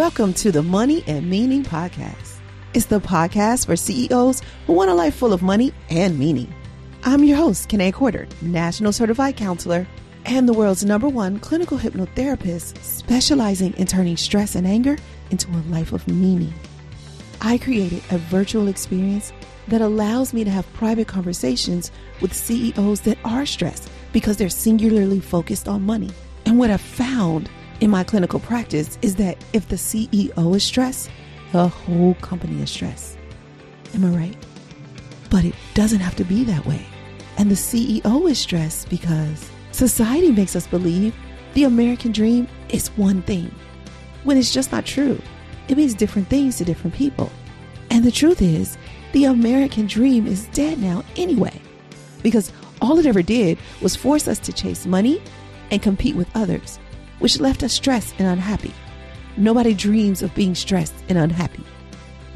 Welcome to the Money and Meaning Podcast. It's the podcast for CEOs who want a life full of money and meaning. I'm your host, Kene Turner, National Certified Counselor and the world's number one clinical hypnotherapist specializing in turning stress and anger into a life of meaning. I created a virtual experience that allows me to have private conversations with CEOs that are stressed because they're singularly focused on money. And what I've found in my clinical practice is that if the CEO is stressed, the whole company is stressed. Am I right? But it doesn't have to be that way. And the CEO is stressed because society makes us believe the American dream is one thing when it's just not true. It means different things to different people. And the truth is, the American dream is dead now anyway, because all it ever did was force us to chase money and compete with others which left us stressed and unhappy. Nobody dreams of being stressed and unhappy.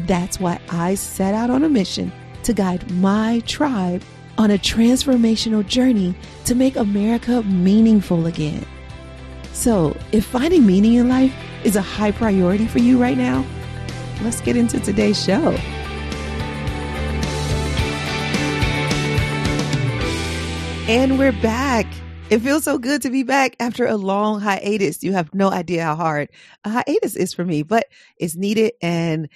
That's why I set out on a mission to guide my tribe on a transformational journey to make America meaningful again. So, if finding meaning in life is a high priority for you right now, let's get into today's show. And we're back. It feels so good to be back after a long hiatus. You have no idea how hard a hiatus is for me, but it's needed and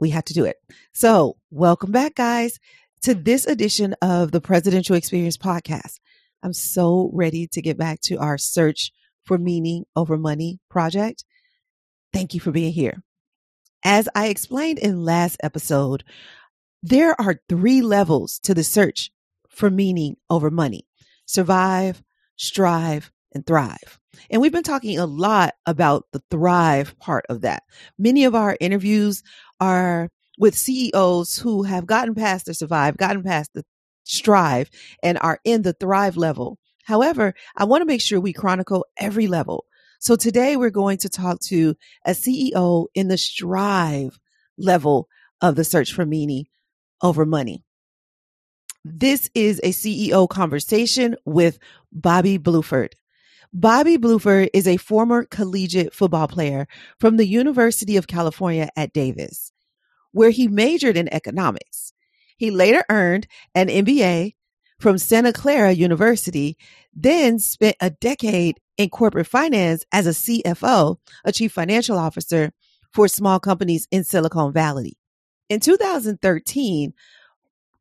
we have to do it. So, welcome back, guys, to this edition of the Presidential Experience Podcast. I'm so ready to get back to our search for meaning over money project. Thank you for being here. As I explained in last episode, there are three levels to the search for meaning over money survive, strive, and thrive. And we've been talking a lot about the thrive part of that. Many of our interviews are with CEOs who have gotten past the survive, gotten past the strive, and are in the thrive level. However, I want to make sure we chronicle every level. So today we're going to talk to a CEO in the strive level of the search for meaning over money. This is a CEO conversation with Bobby Bluford. Bobby Bluford is a former collegiate football player from the University of California at Davis, where he majored in economics. He later earned an MBA from Santa Clara University, then spent a decade in corporate finance as a CFO, a chief financial officer for small companies in Silicon Valley. In 2013,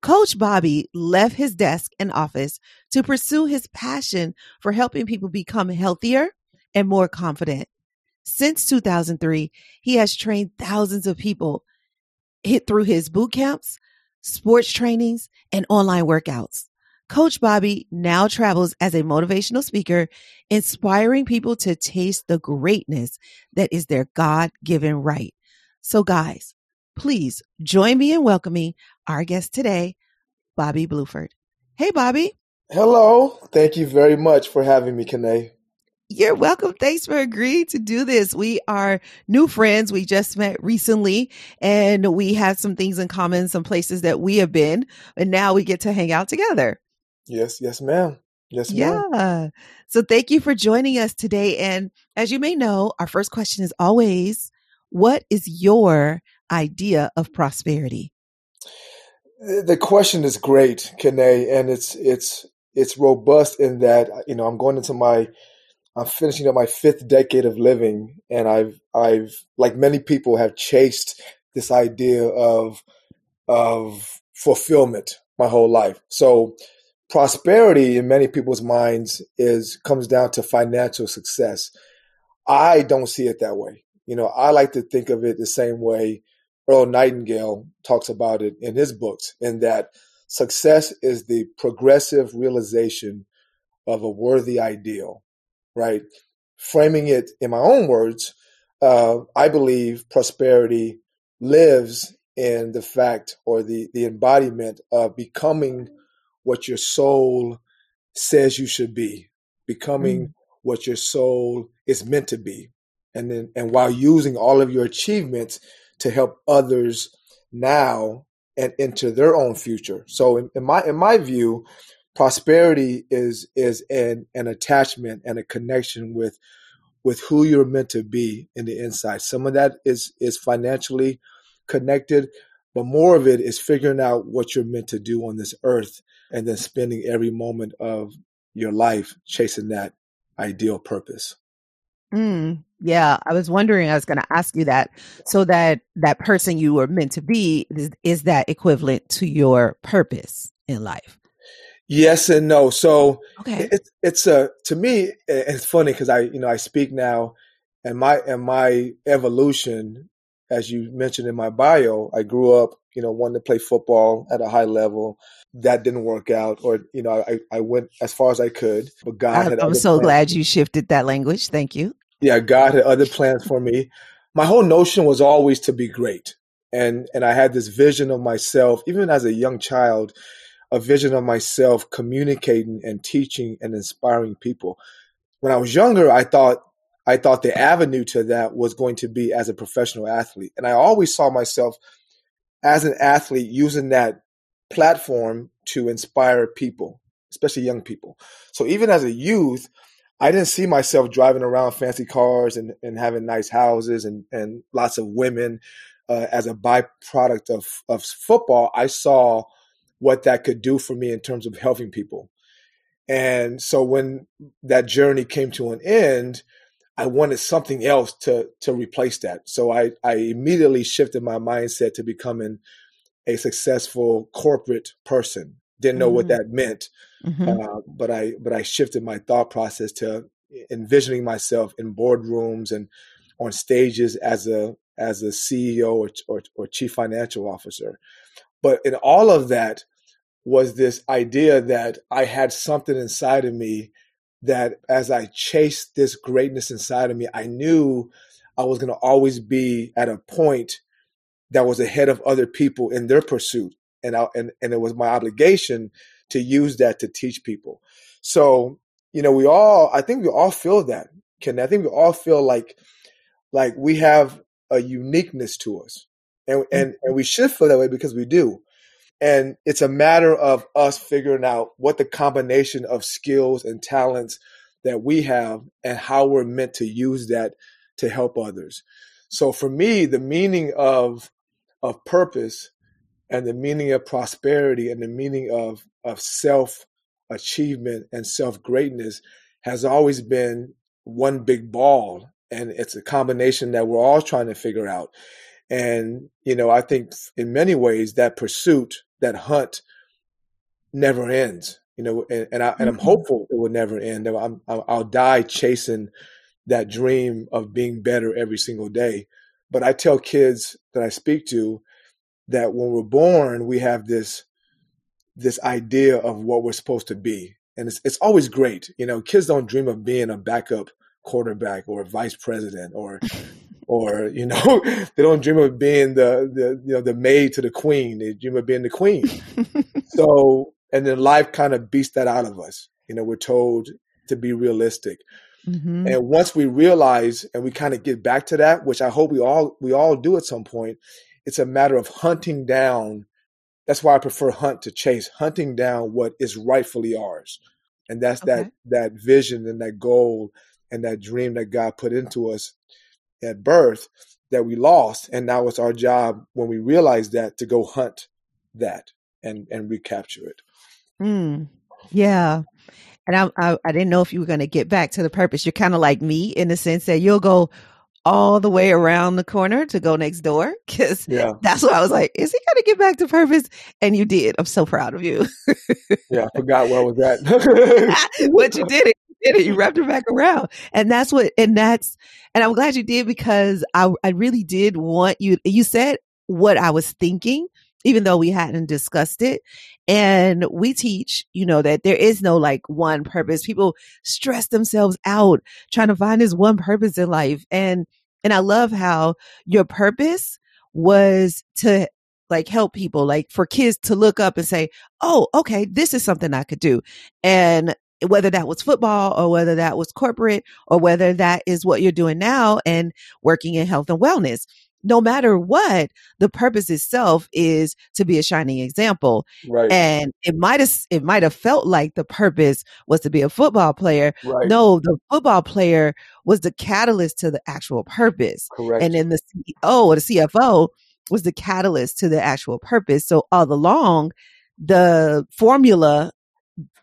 Coach Bobby left his desk and office to pursue his passion for helping people become healthier and more confident. Since 2003, he has trained thousands of people hit through his boot camps, sports trainings, and online workouts. Coach Bobby now travels as a motivational speaker, inspiring people to taste the greatness that is their God given right. So, guys, please join me in welcoming our guest today, Bobby Bluford. Hey, Bobby. Hello. Thank you very much for having me, Kene. You're welcome. Thanks for agreeing to do this. We are new friends. We just met recently and we have some things in common, some places that we have been, and now we get to hang out together. Yes, yes, ma'am. Yes, ma'am. Yeah. So thank you for joining us today. And as you may know, our first question is always, what is your idea of prosperity? The question is great, Kene, and it's it's it's robust in that you know I'm going into my I'm finishing up my fifth decade of living, and I've I've like many people have chased this idea of of fulfillment my whole life. So prosperity in many people's minds is comes down to financial success. I don't see it that way. You know, I like to think of it the same way Earl Nightingale talks about it in his books, in that success is the progressive realization of a worthy ideal, right? Framing it in my own words, uh, I believe prosperity lives in the fact or the, the embodiment of becoming what your soul says you should be, becoming mm. what your soul is meant to be. And then, and while using all of your achievements to help others now and into their own future. So in, in my in my view, prosperity is is an an attachment and a connection with with who you're meant to be in the inside. Some of that is is financially connected, but more of it is figuring out what you're meant to do on this earth and then spending every moment of your life chasing that ideal purpose. Mm, yeah, I was wondering. I was going to ask you that. So that that person you were meant to be is, is that equivalent to your purpose in life? Yes and no. So okay. it's it's a to me it's funny because I you know I speak now, and my and my evolution, as you mentioned in my bio, I grew up you know wanted to play football at a high level. That didn't work out, or you know I I went as far as I could, but God. I, I'm so plans. glad you shifted that language. Thank you yeah, God had other plans for me. My whole notion was always to be great. And and I had this vision of myself, even as a young child, a vision of myself communicating and teaching and inspiring people. When I was younger, I thought I thought the avenue to that was going to be as a professional athlete. And I always saw myself as an athlete using that platform to inspire people, especially young people. So even as a youth, I didn't see myself driving around fancy cars and, and having nice houses and, and lots of women uh, as a byproduct of, of football. I saw what that could do for me in terms of helping people. And so when that journey came to an end, I wanted something else to to replace that. So I, I immediately shifted my mindset to becoming a successful corporate person. Didn't know mm-hmm. what that meant, mm-hmm. uh, but I but I shifted my thought process to envisioning myself in boardrooms and on stages as a as a CEO or, or, or chief financial officer. But in all of that was this idea that I had something inside of me that as I chased this greatness inside of me, I knew I was going to always be at a point that was ahead of other people in their pursuit and I, and and it was my obligation to use that to teach people. So you know, we all I think we all feel that. Ken, I think we all feel like like we have a uniqueness to us, and and mm-hmm. and we should feel that way because we do. And it's a matter of us figuring out what the combination of skills and talents that we have and how we're meant to use that to help others. So for me, the meaning of of purpose and the meaning of prosperity and the meaning of of self achievement and self greatness has always been one big ball and it's a combination that we're all trying to figure out and you know i think in many ways that pursuit that hunt never ends you know and, and i and i'm mm-hmm. hopeful it will never end I'm, i'll die chasing that dream of being better every single day but i tell kids that i speak to that when we're born, we have this this idea of what we're supposed to be, and it's it's always great. You know, kids don't dream of being a backup quarterback or vice president or or you know they don't dream of being the the you know the maid to the queen. They dream of being the queen. so and then life kind of beats that out of us. You know, we're told to be realistic. Mm-hmm. And once we realize and we kind of get back to that, which I hope we all we all do at some point, it's a matter of hunting down. That's why I prefer hunt to chase, hunting down what is rightfully ours. And that's okay. that that vision and that goal and that dream that God put into us at birth that we lost. And now it's our job when we realize that to go hunt that and and recapture it. Mm, yeah. And I, I, I didn't know if you were going to get back to the purpose. You're kind of like me in the sense that you'll go all the way around the corner to go next door because yeah. that's what I was like, is he going to get back to purpose? And you did. I'm so proud of you. yeah, I forgot where I was at. but you did it. You did it. You wrapped it back around. And that's what, and that's, and I'm glad you did because I, I really did want you, you said what I was thinking even though we hadn't discussed it. And we teach, you know, that there is no like one purpose. People stress themselves out trying to find this one purpose in life. And, and I love how your purpose was to like help people, like for kids to look up and say, Oh, okay, this is something I could do. And whether that was football or whether that was corporate or whether that is what you're doing now and working in health and wellness. no matter what, the purpose itself is to be a shining example. Right. And it might have it might have felt like the purpose was to be a football player. Right. No, the football player was the catalyst to the actual purpose. Correct. And then the CEO or the CFO was the catalyst to the actual purpose. So all along, the formula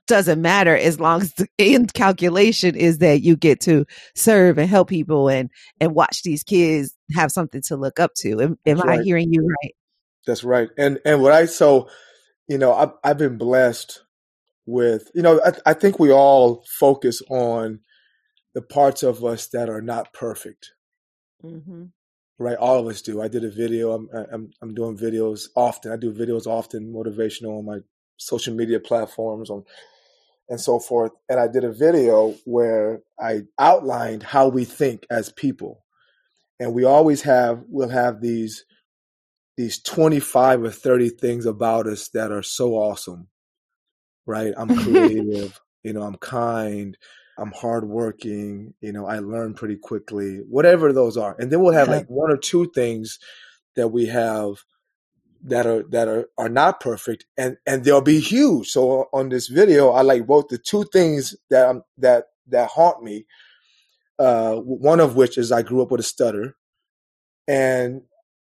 doesn't matter as long as the end calculation is that you get to serve and help people and and watch these kids have something to look up to. Am, am I right. hearing you right? That's right. And and what I so, you know, I've I've been blessed with, you know, I, I think we all focus on the parts of us that are not perfect. Mm-hmm. Right, all of us do. I did a video. I'm I'm I'm doing videos often. I do videos often, motivational on my social media platforms on and so forth. And I did a video where I outlined how we think as people. And we always have we'll have these these 25 or 30 things about us that are so awesome. Right? I'm creative, you know, I'm kind, I'm hardworking, you know, I learn pretty quickly, whatever those are. And then we'll have like one or two things that we have that are that are are not perfect and and they'll be huge. So on this video, I like wrote the two things that um that that haunt me. Uh, one of which is I grew up with a stutter, and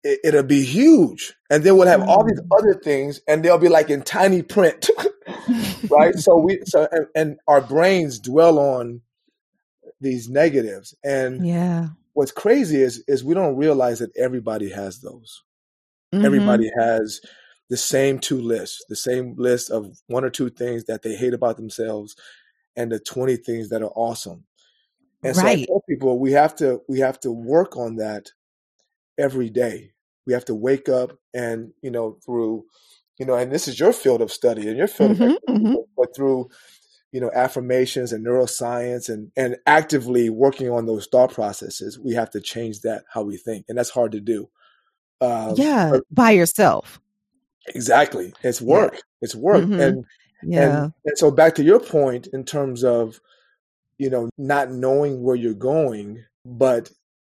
it, it'll be huge. And then we'll have all these Mm. other things, and they'll be like in tiny print, right? So we so and, and our brains dwell on these negatives, and yeah. what's crazy is is we don't realize that everybody has those Mhm. everybody has the same two lists, the same list of one or two things that they hate about themselves and the 20 things that are awesome. And so I tell people we have to we have to work on that every day. We have to wake up and, you know, through, you know, and this is your field of study and your field of Mhm, expertise, mhm. but, but through, you know, affirmations and neuroscience and and actively working on those thought processes, we have to change that how we think. And that's hard to do. Um, Yeah, but by yourself. Exactly. It's Yeah. work. It's work. Mhm. And Yeah. and and so back to your point in terms of you know not knowing where you're going but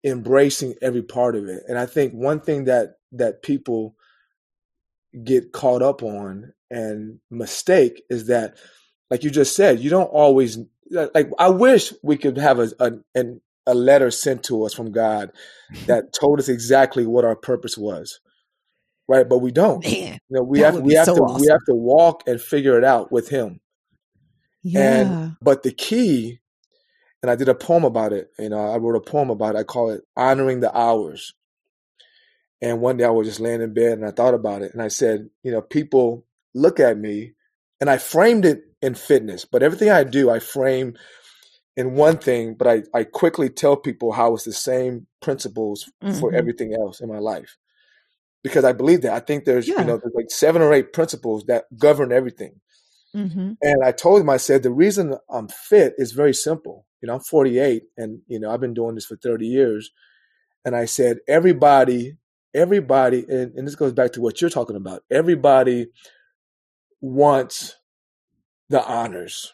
embracing every part of it. And I think one thing that that people get caught up on and mistake is that like you just said, you don't always like I wish we could have a a, an, a letter sent to us from God that told us exactly what our purpose was. Right? But we don't. Man, You know, we have we have so to we have to walk and figure it out with him. Yeah. And but the key, and I did a poem about it. You know, I wrote a poem about it. I call it honoring the hours. And one day I was just laying in bed and I thought about it and I said, you know, people look at me and I framed it in fitness, but everything I do, I frame in one thing, but I, I quickly tell people how it's the same principles for Mhm. everything else in my life. Because I believe that. I think there's, you know, there's like seven or eight principles that govern everything. Mhm. And I told him, I said, the reason I'm fit is very simple. You know, I'm 48 and, you know, I've been doing this for 30 years. And I said, everybody, everybody, and, and this goes back to what you're talking about. Everybody wants the honors,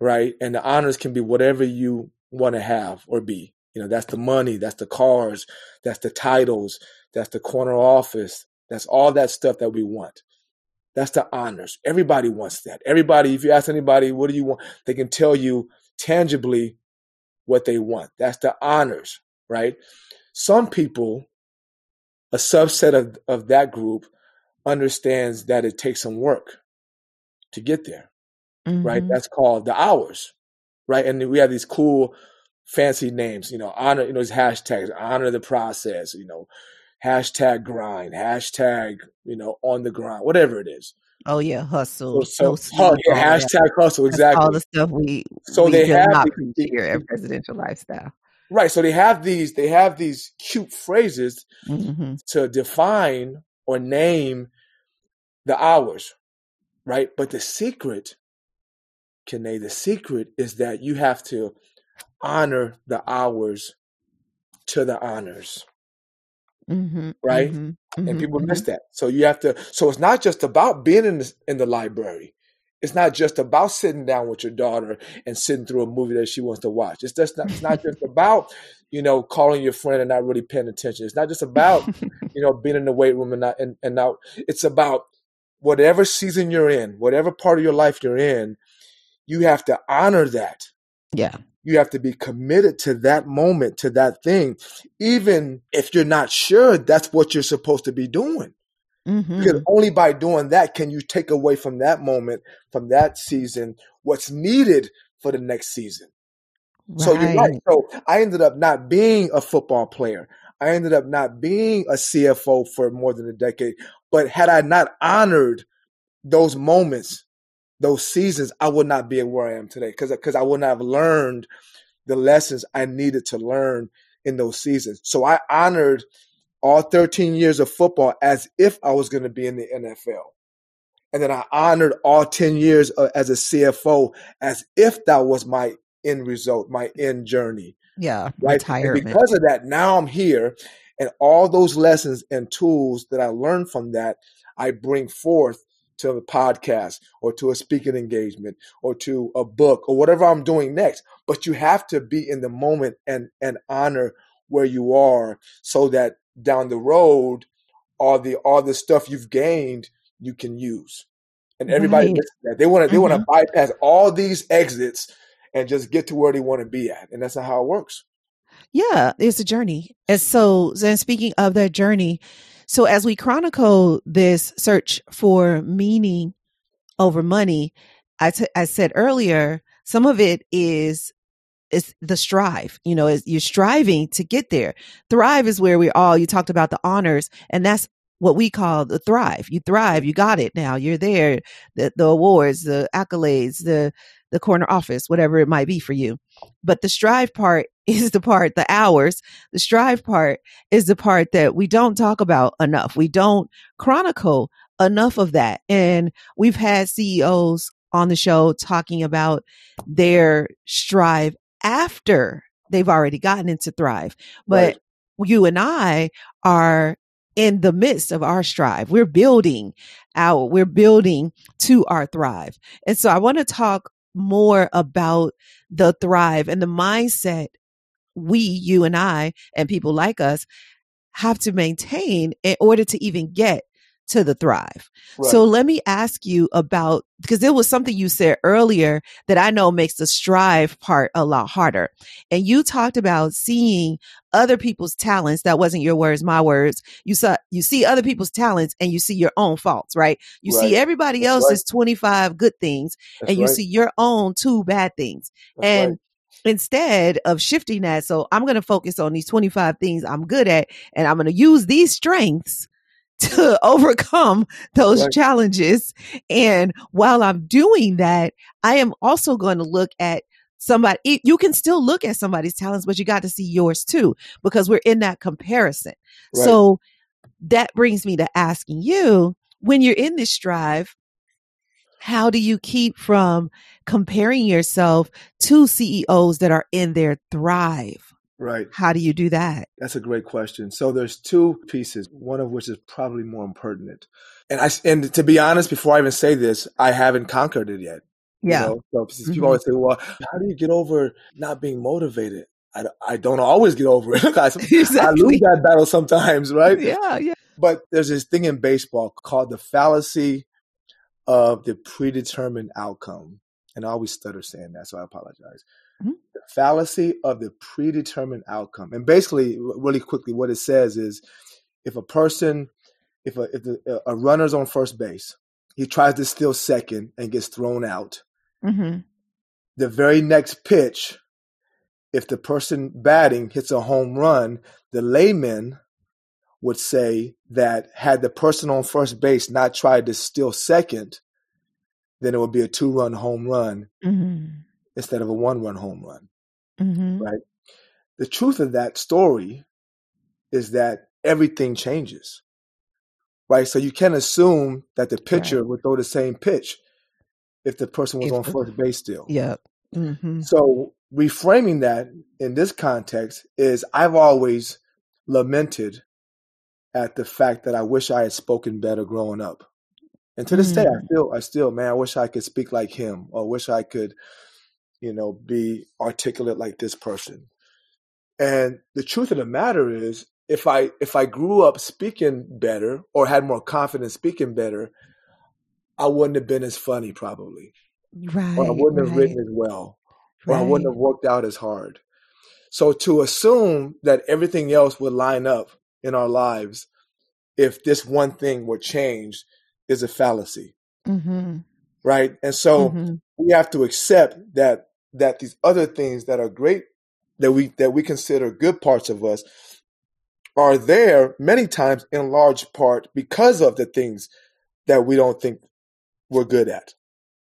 right? And the honors can be whatever you want to have or be. You know, that's the money, that's the cars, that's the titles, that's the corner office, that's all that stuff that we want. That's the honors. Everybody wants that. Everybody, if you ask anybody, what do you want? They can tell you tangibly what they want. That's the honors, right? Some people, a subset of, of that group, understands that it takes some work to get there, right? Mhm. That's called the hours, right? And we have these cool, fancy names, you know, honor, you know, these hashtags, honor the process, you know, hashtag grind, hashtag, you know, on the grind, whatever it is. Oh yeah, hustle, so no oh, yeah, hashtag hustle, That's all the stuff we So we they have not the, preach here at Presidential Lifestyle. right. So they have these, they have these cute phrases hmm to define or name the hours, right? But the secret, Kene, the secret is that you have to honor the hours to the honors, hmm right? hmm And hmm people hmm miss that. So you have to. So it's not just about being in the, in the library. It's not just about sitting down with your daughter and sitting through a movie that she wants to watch. It's just not, it's not just about, you know, calling your friend and not really paying attention. It's not just about, you know, being in the weight room and not, and, and now it's about whatever season you're in, whatever part of your life you're in, you have to honor that. Yeah. You have to be committed to that moment, to that thing, even if you're not sure that's what you're supposed to be doing. Mm-hmm. Because only by doing that can you take away from that moment, from that season, what's needed for the next season. Right. So you're right. So I ended up not being a football player. I ended up not being a CFO for more than a decade. But had I not honored those moments, those seasons, I would not be where I am today because because I would not have learned the lessons I needed to learn in those seasons. So I honored all 13 years of football as if I was going to be in the NFL. And then I honored all 10 years uh, as a CFO as if that was my end result, my end journey. Yeah. Right. Retirement. And because of that, now I'm here and all those lessons and tools that I learned from that, I bring forth to a podcast or to a speaking engagement or to a book or whatever I'm doing next. But you have to be in the moment and, and honor where you are so that down the road, all the all the stuff you've gained you can use. And everybody right. that. They want to they mm-hmm. want to bypass all these exits and just get to where they want to be at. And that's not how it works. Yeah, it's a journey. And so then speaking of that journey, so as we chronicle this search for meaning over money, I, t- I said earlier, some of it is is the strive. You know, you're striving to get there. Thrive is where we all. You talked about the honors, and that's what we call the thrive. You thrive. You got it now. You're there. The the awards, the accolades, the the corner office, whatever it might be for you. But the strive part is the part, the hours, the strive part is the part that we don't talk about enough. We don't chronicle enough of that. And we've had CEOs on the show talking about their strive after they've already gotten into thrive. But right. you and I are in the midst of our strive. We're building out, we're building to our thrive. And so I want to talk more about the thrive and the mindset we, you and I, and people like us have to maintain in order to even get to the thrive. Right. So let me ask you about because it was something you said earlier that I know makes the strive part a lot harder. And you talked about seeing other people's talents. That wasn't your words, my words. You saw you see other people's talents and you see your own faults, right? You right. see everybody else's right. 25 good things That's and you see your own two bad things. That's and instead of shifting that, so I'm going to focus on these 25 things I'm good at and I'm going to use these strengths to overcome those right. challenges. And while I'm doing that, I am also going to look at somebody, you can still look at somebody's talents, but you got to see yours too, because we're in that comparison. Right. So that brings me to asking you when you're in this strive, how do you keep from comparing yourself to CEOs that are in their thrive? Right. How do you do that? That's a great question. So there's two pieces, one of which is probably more impertinent. And I and to be honest, before I even say this, I haven't conquered it yet. Yeah. You know? So people mm-hmm. always say, "Well, how do you get over not being motivated?" I, I don't always get over it. I, exactly. I lose that battle sometimes, right? Yeah, yeah. But there's this thing in baseball called the fallacy of the predetermined outcome. And I always stutter saying that, so I apologize. Fallacy of the predetermined outcome. And basically, really quickly, what it says is if a person, if a, if the, a runner's on first base, he tries to steal second and gets thrown out. Mm-hmm. The very next pitch, if the person batting hits a home run, the layman would say that had the person on first base not tried to steal second, then it would be a two run home run. Mm-hmm instead of a one run home run. Mm-hmm. Right. The truth of that story is that everything changes. Right. So you can't assume that the pitcher right. would throw the same pitch if the person was if, on first base still. Yeah. Mm-hmm. So reframing that in this context is I've always lamented at the fact that I wish I had spoken better growing up. And to this mm. day, I feel, I still, man, I wish I could speak like him, or wish I could, you know, be articulate like this person. And the truth of the matter is, if I if I grew up speaking better or had more confidence speaking better, I wouldn't have been as funny probably. Right. Or I wouldn't right. have written as well. Or right. I wouldn't have worked out as hard. So to assume that everything else would line up in our lives if this one thing were changed is a fallacy. Mm-hmm. Right. And so mm-hmm. we have to accept that that these other things that are great that we that we consider good parts of us are there many times in large part because of the things that we don't think we're good at.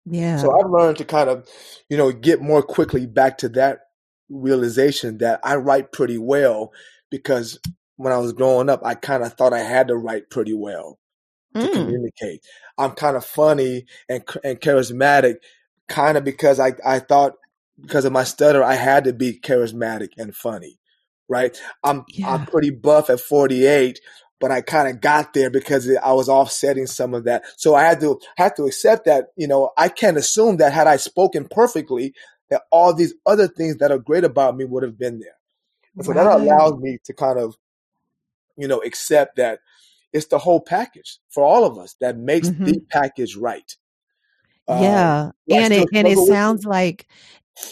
Yeah. So I've learned to kind of, you know, get more quickly back to that realization that I write pretty well because when I was growing up, I kind of thought I had to write pretty well to mm. communicate. I'm kind of funny and and charismatic, kind of because I I thought because of my stutter I had to be charismatic and funny, right? I'm yeah. I'm pretty buff at 48, but I kind of got there because I was offsetting some of that. So I had to had to accept that, you know, I can't assume that had I spoken perfectly, that all these other things that are great about me would have been there. And so that allowed me to kind of, you know, accept that it's the whole package for all of us that makes mm-hmm. the package right. Yeah. Um, and it and it sounds like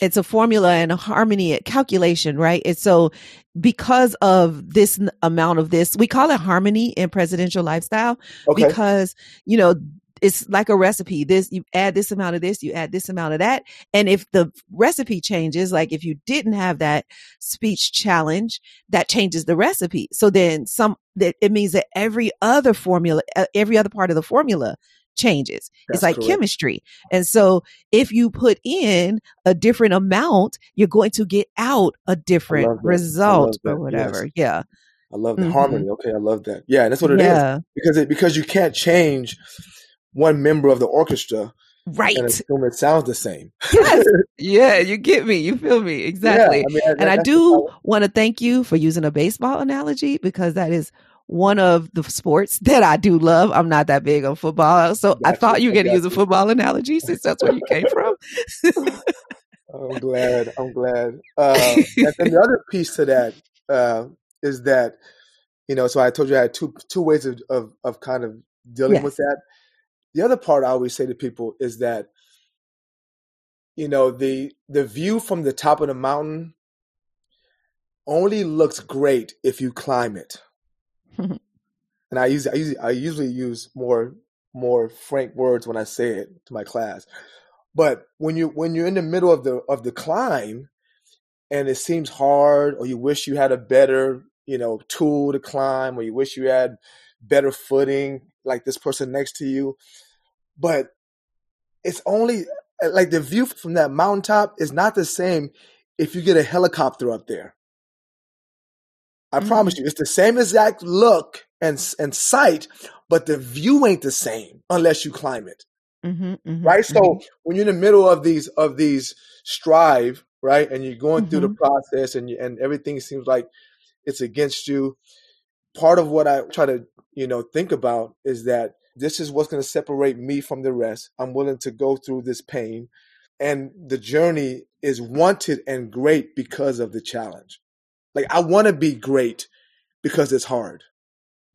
it's a formula and a harmony calculation, right? It's so because of this amount of this, we call it harmony in presidential lifestyle okay. because, you know, it's like a recipe. This, you add this amount of this, you add this amount of that. And if the recipe changes, like if you didn't have that speech challenge, that changes the recipe. So then some, that it means that every other formula, every other part of the formula changes. That's it's like correct. chemistry. And so if you put in a different amount, you're going to get out a different result or whatever. Yes. Yeah. I love the mm-hmm. harmony. Okay, I love that. Yeah, that's what it yeah. is Because it because you can't change one member of the orchestra right and assume it sounds the same yes. yeah you get me you feel me exactly yeah, I mean, and i do want to thank you for using a baseball analogy because that is one of the sports that I do love. I'm not that big on football. So gotcha. I thought you were going to use a football analogy since that's where you came from. I'm glad. I'm glad. Uh, and the other piece to that uh, is that, you know, so I told you I had two two ways of of, of kind of dealing yes. with that. The other part I always say to people is that, you know, the the view from the top of the mountain only looks great if you climb it and I use I usually I usually use more more frank words when I say it to my class. But when you when you're in the middle of the of the climb and it seems hard or you wish you had a better, you know, tool to climb or you wish you had better footing like this person next to you. But it's only like the view from that mountaintop is not the same if you get a helicopter up there. I mm-hmm. promise you, it's the same exact look and and sight, but the view ain't the same unless you climb it. Mm-hmm, mm-hmm, right. So mm-hmm. when you're in the middle of these of these strive, right, and you're going through the mm-hmm. process, and you, and everything seems like it's against you. Part of what I try to you know think about is that this is what's going to separate me from the rest. I'm willing to go through this pain, and the journey is wanted and great because of the challenge. Like I want to be great because it's hard.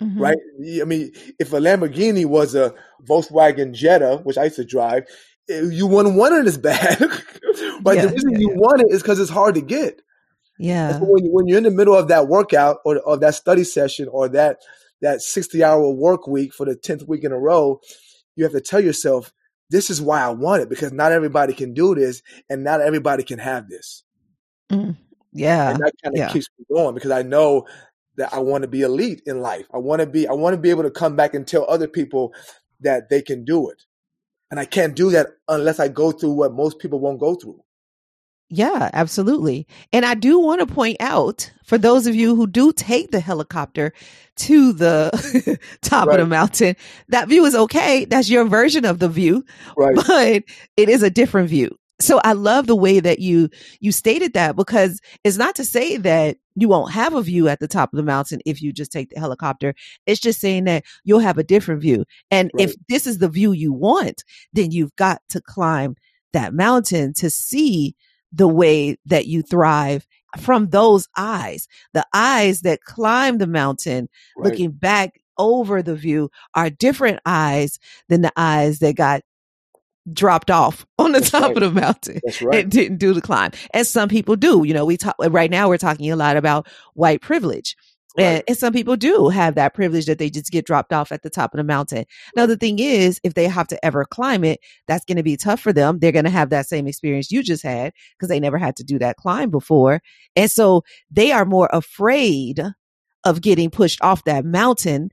Mm-hmm. Right? I mean, if a Lamborghini was a Volkswagen Jetta, which I used to drive, eh, you wouldn't want it as bad. but yeah, the reason yeah, you yeah. want it is because it's hard to get. Yeah. So when, when you're in the middle of that workout or of that study session or that that 60 hour work week for the 10th week in a row, you have to tell yourself, this is why I want it because not everybody can do this and not everybody can have this. Mm. Yeah. And that kind of yeah. keeps me going because I know that I want to be elite in life. I want to be I want to be able to come back and tell other people that they can do it. And I can't do that unless I go through what most people won't go through. Yeah, absolutely. And I do want to point out for those of you who do take the helicopter to the top right. of the mountain, that view is okay. That's your version of the view. Right. But it is a different view So I love the way that you you stated that because it's not to say that you won't have a view at the top of the mountain if you just take the helicopter. It's just saying that you'll have a different view. And right. if this is the view you want, then you've got to climb that mountain to see the way that you thrive from those eyes. The eyes that climb the mountain, right. looking back over the view are different eyes than the eyes that got dropped off on the That's top right. of the mountain That's right. and didn't do the climb. And some people do. You know, we talk right now we're talking a lot about white privilege. Right. And, and, some people do have that privilege that they just get dropped off at the top of the mountain. Now, the thing is, if they have to ever climb it, that's going to be tough for them. They're going to have that same experience you just had because they never had to do that climb before. And so they are more afraid of getting pushed off that mountain.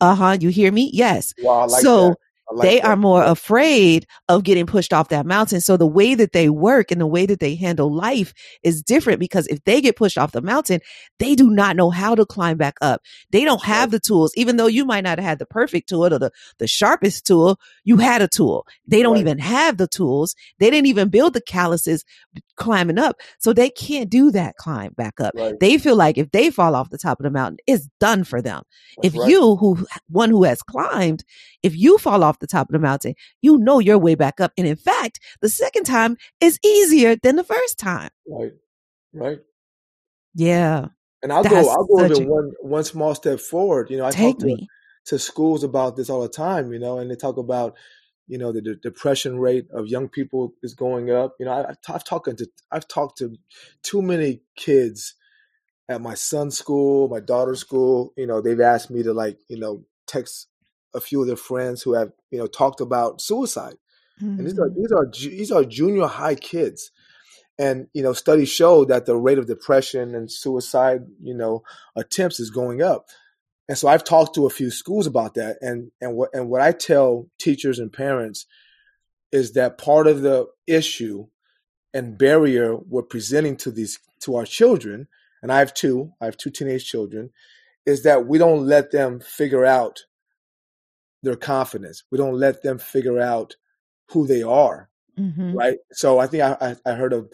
Uh huh. You hear me? Yes. Wow, like so that. Like they that. are more afraid of getting pushed off that mountain. So the way that they work and the way that they handle life is different because if they get pushed off the mountain, they do not know how to climb back up. They don't have the tools, even though you might not have had the perfect tool or the, the sharpest tool, you had a tool. They don't right. even have the tools. They didn't even build the calluses climbing up. So they can't do that climb back up. Right. They feel like if they fall off the top of the mountain, it's done for them. That's if right. you, who one who has climbed, if you fall off the top of the mountain, you know your way back up. And in fact, the second time is easier than the first time. Right. Right. Yeah. And I'll go I'll go even one one small step forward. You know, I talk to, to schools about this all the time, you know, and they talk about you know the, the, depression rate of young people is going up you know I, have talked to i've talked to too many kids at my son's school my daughter's school you know they've asked me to like you know text a few of their friends who have you know talked about suicide mm-hmm. and these are mm-hmm. these are these are junior high kids and you know studies show that the rate of depression and suicide you know attempts is going up and so I've talked to a few schools about that, and and what and what I tell teachers and parents is that part of the issue and barrier we're presenting to these to our children, and I have two, I have two teenage children, is that we don't let them figure out their confidence. We don't let them figure out who they are, mm-hmm. right? So I think I, I, I heard of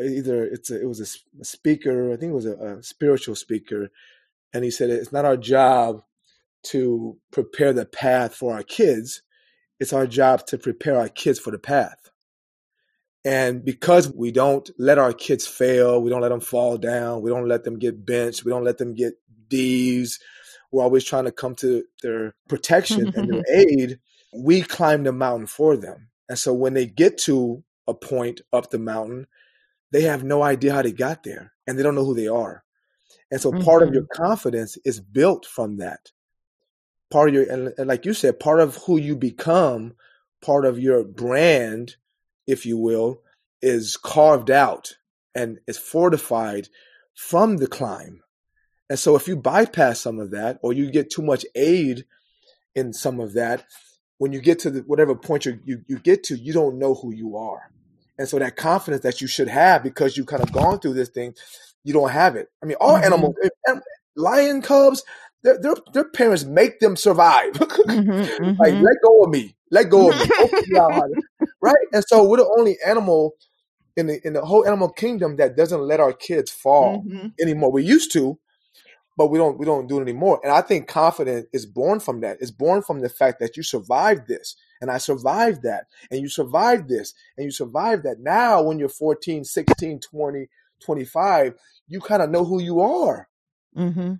either it's a, it was a, speaker, I think it was a, a spiritual speaker and he said it's not our job to prepare the path for our kids it's our job to prepare our kids for the path and because we don't let our kids fail we don't let them fall down we don't let them get benched we don't let them get d's we're always trying to come to their protection and their aid we climb the mountain for them and so when they get to a point up the mountain they have no idea how they got there and they don't know who they are and so mm-hmm. part of your mm-hmm. confidence is built from that. Part of your, and, and like you said, part of who you become, part of your brand, if you will, is carved out and is fortified from the climb. And so if you bypass some of that or you get too much aid in some of that, when you get to the, whatever point you, you, you get to, you don't know who you are. And so that confidence that you should have because you've kind of gone through this thing, you don't have it. I mean, all mm-hmm. animals, lion cubs, their, their, their parents make them survive. mm-hmm, mm-hmm. Like, let go of me, let go of me, right? And so we're the only animal in the in the whole animal kingdom that doesn't let our kids fall mm-hmm. anymore. We used to, but we don't we don't do it anymore. And I think confidence is born from that. It's born from the fact that you survived this and I survived that and you survived this and you survived that. Now when you're 14, 16, 20, 25, you kind of know who you are. Mm-hmm.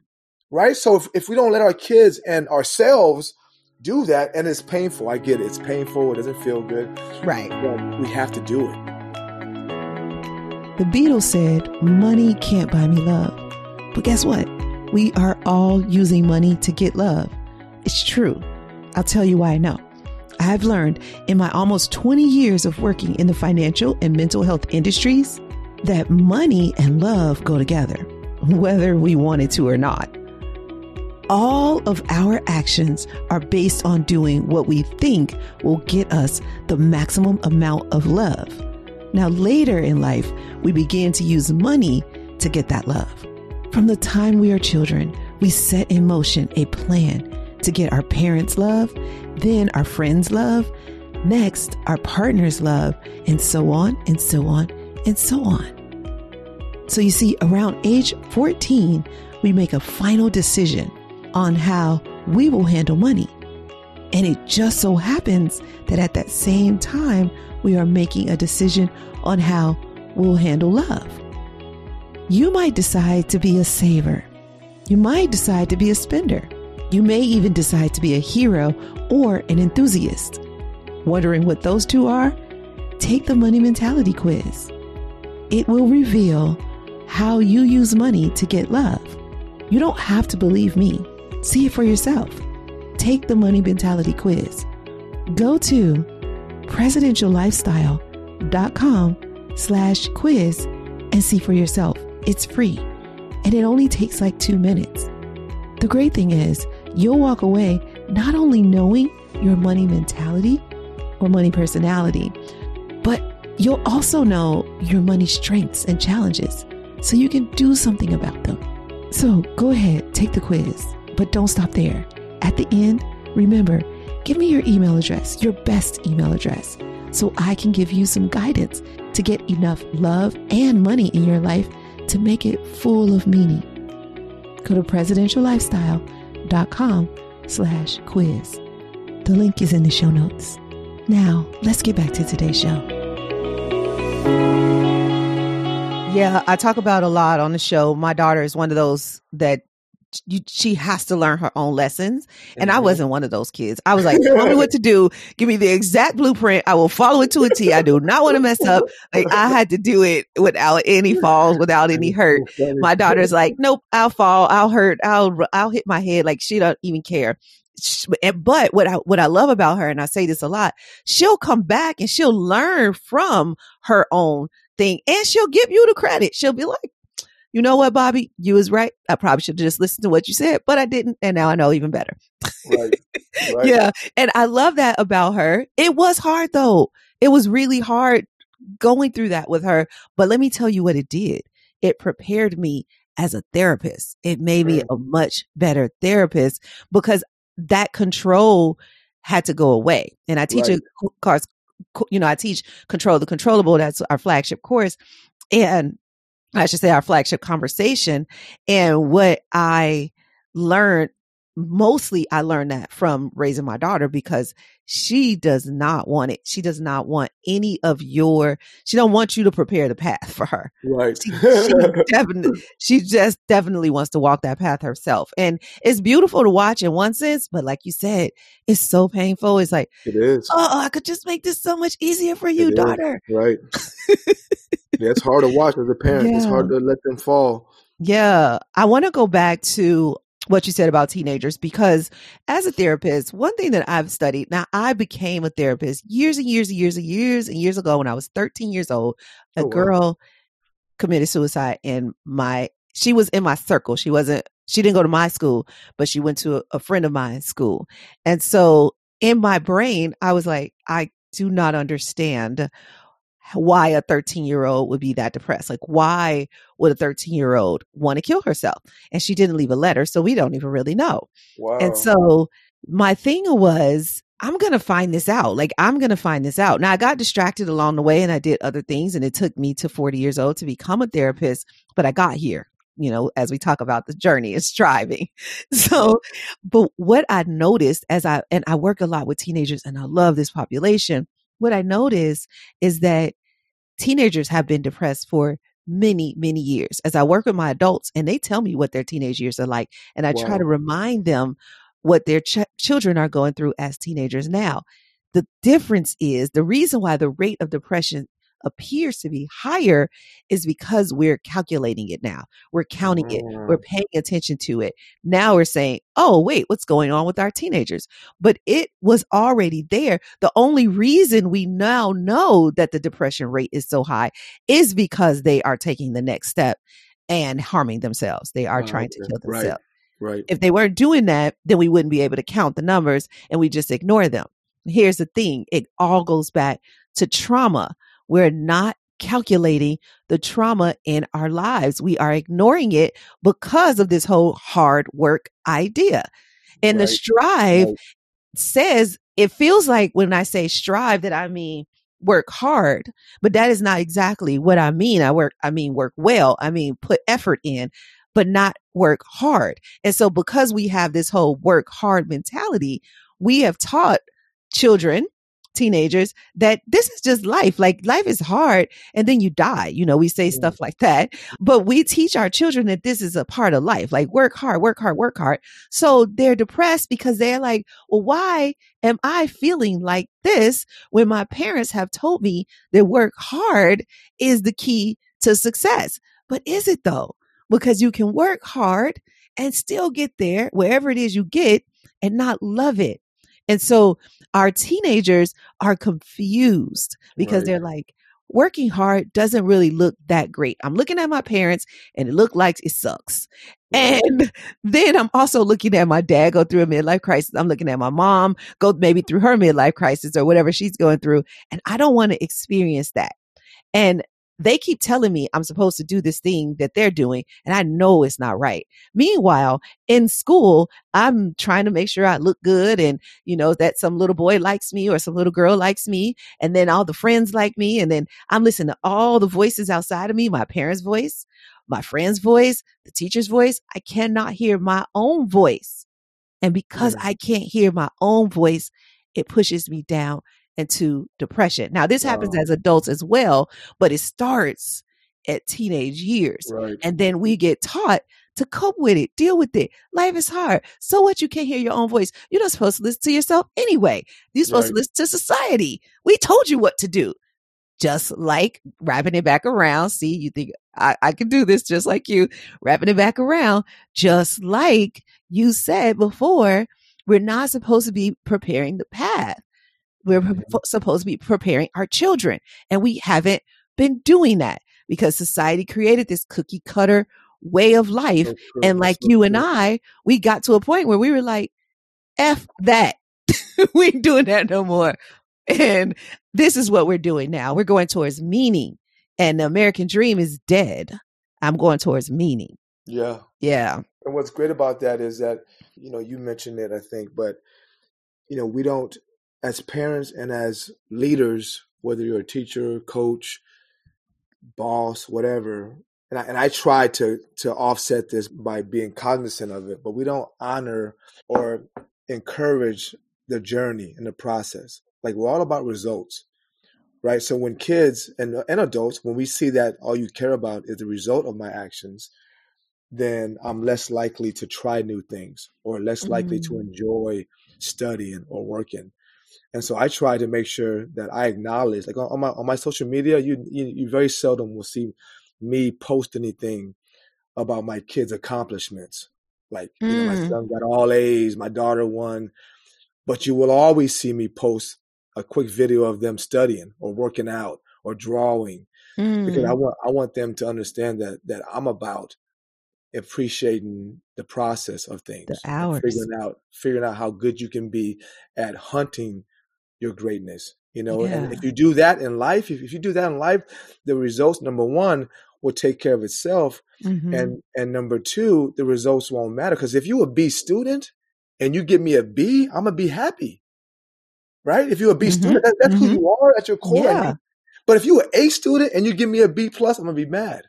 Right. So if, if we don't let our kids and ourselves do that, and it's painful, I get it. It's painful. It doesn't feel good. Right. But we have to do it. The Beatles said, money can't buy me love. But guess what? We are all using money to get love. It's true. I'll tell you why I know. I've learned in my almost 20 years of working in the financial and mental health industries that money and love go together, whether we wanted to or not. All of our actions are based on doing what we think will get us the maximum amount of love. Now, later in life, we begin to use money to get that love. From the time we are children, we set in motion a plan to get our parents' love, then our friends' love, Next, our partner's love, and so on and so on and so on. So you see, around age 14, we make a final decision on how we will handle money. And it just so happens that at that same time, we are making a decision on how we'll handle love. You might decide to be a saver. You might decide to be a spender. You may even decide to be a hero or an enthusiast. Wondering what those two are? Take the money mentality quiz. It will reveal how you use money to get love. You don't have to believe me. See it for yourself. Take the money mentality quiz. Go to presidentiallifestyle.com slash quiz and see for yourself. It's free and it only takes like two minutes. The great thing is you'll walk away not only knowing your money mentality or money personality, but you'll also know your money strengths and challenges so you can do something about them. So go ahead, take the quiz, but don't stop there. At the end, remember, give me your email address, your best email address, so I can give you some guidance to get enough love and money in your life to make it full of meaning. Go to presidentiallifestyle.com slash quiz. The link is in the show notes. Now, let's get back to today's show. Yeah, I talk about a lot on the show. My daughter is one of those that you, she has to learn her own lessons. And mm-hmm. I wasn't one of those kids. I was like, tell me what to do. Give me the exact blueprint. I will follow it to a T. I do not want to mess up. Like I had to do it without any falls, without any hurt. My daughter's like, nope, I'll fall. I'll hurt. I'll, I'll hit my head. Like she don't even care. But what I, what I love about her, and I say this a lot, she'll come back and she'll learn from her own thing and she'll give you the credit. She'll be like, you know what, Bobby? You was right. I probably should have just listened to what you said, but I didn't. And now I know even better. Right. Right. yeah. And I love that about her. It was hard though. It was really hard going through that with her. But let me tell you what it did. It prepared me as a therapist. It made me a much better therapist because that control had to go away. And I teach right. a course, you know, I teach control the controllable. That's our flagship course. And I should say our flagship conversation. And what I learned mostly I learned that from raising my daughter because she does not want it. She does not want any of your, she don't want you to prepare the path for her. Right. She, she definitely, she just definitely wants to walk that path herself. And it's beautiful to watch in one sense, but like you said, it's so painful. It's like, it is. Oh, I could just make this so much easier for you, it daughter. Is. Right. yeah, it's hard to watch as a parent. Yeah. It's hard to let them fall. Yeah. I want to go back to what you said about teenagers because as a therapist, one thing that I've studied, now I became a therapist years and years and years and years and years ago when I was 13 years old. A oh, wow. girl committed suicide in my, she was in my circle. She wasn't, she didn't go to my school, but she went to a, a friend of mine's school. And so in my brain, I was like, I do not understand why a 13 year old would be that depressed. Like, why would a 13 year old want to kill herself? And she didn't leave a letter, so we don't even really know. Wow. And so my thing was, I'm going to find this out. Like, I'm going to find this out. Now, I got distracted along the way and I did other things, and it took me to 40 years old to become a therapist, but I got here. You know, as we talk about the journey is striving. So, but what I noticed as I, and I work a lot with teenagers and I love this population, what I noticed is that teenagers have been depressed for many, many years as I work with my adults and they tell me what their teenage years are like. And I wow. try to remind them what their ch- children are going through as teenagers now. The difference is the reason why the rate of depression appears to be higher is because we're calculating it now. We're counting it. We're mm. paying attention to it. Now we're saying, oh, wait, what's going on with our teenagers? But it was already there. The only reason we now know that the depression rate is so high is because they are taking the next step and harming themselves. They are oh, trying to kill themselves. Right. right. If they weren't doing that, then we wouldn't be able to count the numbers and we just ignore them. Here's the thing. It all goes back to trauma we're not calculating the trauma in our lives. We are ignoring it because of this whole hard work idea. And right. the strive right. says it feels like when I say strive that I mean work hard, but that is not exactly what I mean. I work, I mean work well. I mean put effort in, but not work hard. And so because we have this whole work hard mentality, we have taught children teenagers that this is just life. Like life is hard and then you die. You know, we say yeah. stuff like that, but we teach our children that this is a part of life. Like work hard, work hard, work hard. So they're depressed because they're like, well, why am I feeling like this when my parents have told me that work hard is the key to success? But is it though? Because you can work hard and still get there wherever it is you get and not love it and so our teenagers are confused because right. they're like, working hard doesn't really look that great. I'm looking at my parents and it looked like it sucks. And then I'm also looking at my dad go through a midlife crisis. I'm looking at my mom go maybe through her midlife crisis or whatever she's going through. And I don't want to experience that. And they keep telling me I'm supposed to do this thing that they're doing, and I know it's not right. Meanwhile, in school, I'm trying to make sure I look good and, you know, that some little boy likes me or some little girl likes me, and then all the friends like me. And then I'm listening to all the voices outside of me my parents' voice, my friend's voice, the teacher's voice. I cannot hear my own voice. And because mm. I can't hear my own voice, it pushes me down into depression. Now, this wow. happens as adults as well, but it starts at teenage years. Right. And then we get taught to cope with it, deal with it. Life is hard. So what? You can't hear your own voice. You're not supposed to listen to yourself anyway. You're supposed right. to listen to society. We told you what to do. Just like wrapping it back around. See, you think I, I can do this just like you, wrapping it back around. Just like you said before, we're not supposed to be preparing the path. We're mm-hmm. supposed to be preparing our children and we haven't been doing that because society created this cookie cutter way of life. So and like so you true. and I, we got to a point where we were like, F that. we ain't doing that no more. And this is what we're doing now. We're going towards meaning. And the American dream is dead. I'm going towards meaning. Yeah. Yeah. And what's great about that is that, you know, you mentioned it, I think, but, you know, we don't as parents and as leaders, whether you're a teacher, coach, boss, whatever, and I, and I try to to offset this by being cognizant of it, but we don't honor or encourage the journey and the process. Like we're all about results, right? So when kids and and adults, when we see that all you care about is the result of my actions, then I'm less likely to try new things or less likely mm-hmm. to mm. enjoy studying or working. And so I try to make sure that I acknowledge, like on my on my social media, you you, you very seldom will see me post anything about my kids' accomplishments. Like mm. you know, my mm. son got all A's, my daughter won, but you will always see me post a quick video of them studying or working out or drawing mm. because I mm. want I want them to understand that that I'm about appreciating the process of things, the hours, figuring out figuring out how good you can be at hunting your greatness. You know, yeah. and if you do that in life, if, if you do that in life, the results number one will take care of itself, mm-hmm. and and number two, the results won't matter because if you a B student and you give me a B, I'm gonna be happy, right? If you're a B mm-hmm. student, that, that's mm-hmm. who you are at your core. Yeah. But if you're an A student and you give me a B plus, I'm gonna be mad.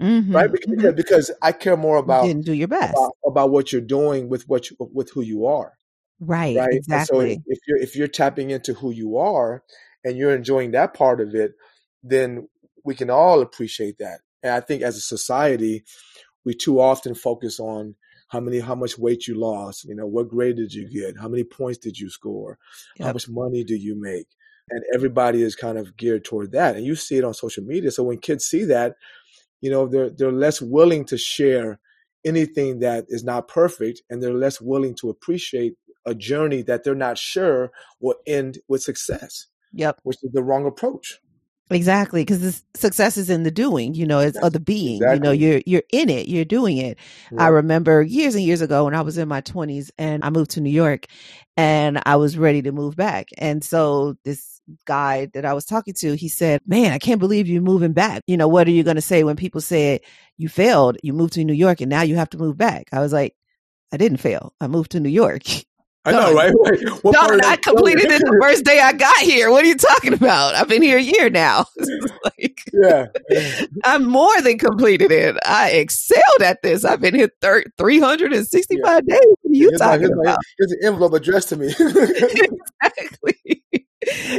Mm-hmm. Right, because, mm-hmm. because I care more about you do your best about, about, what you're doing with what you, with who you are. Right. Right. Exactly. so if you're if you're tapping into who you are and you're enjoying that part of it, then we can all appreciate that. And I think as a society, we too often focus on how many how much weight you lost, you know, what grade did you get, how many points did you score, yep. how much money do you make? And everybody is kind of geared toward that. And you see it on social media. So when kids see that, you know, they're they're less willing to share anything that is not perfect and they're less willing to appreciate a journey that they're not sure will end with success. Yep. Which is the wrong approach. Exactly, because success is in the doing, you know, it's of the being. Exactly. You know, you're you're in it, you're doing it. I remember years and years ago when I was in my twenties and I moved to New York, and I was ready to move back, and so this guy that I was talking to, he said, "Man, I can't believe you're moving back. You know, what are you going to say when people say you failed, you moved to New York, and now you have to move back?" I was like, "I didn't fail. I moved to New York." I know, right? What no, I completed it the first day I got here. What are you talking about? I've been here a year now. like, yeah, I'm more than completed it. I excelled at this. I've been here thir- 365 yeah. days. What are you here's talking my, about? Here's an envelope addressed to me. exactly.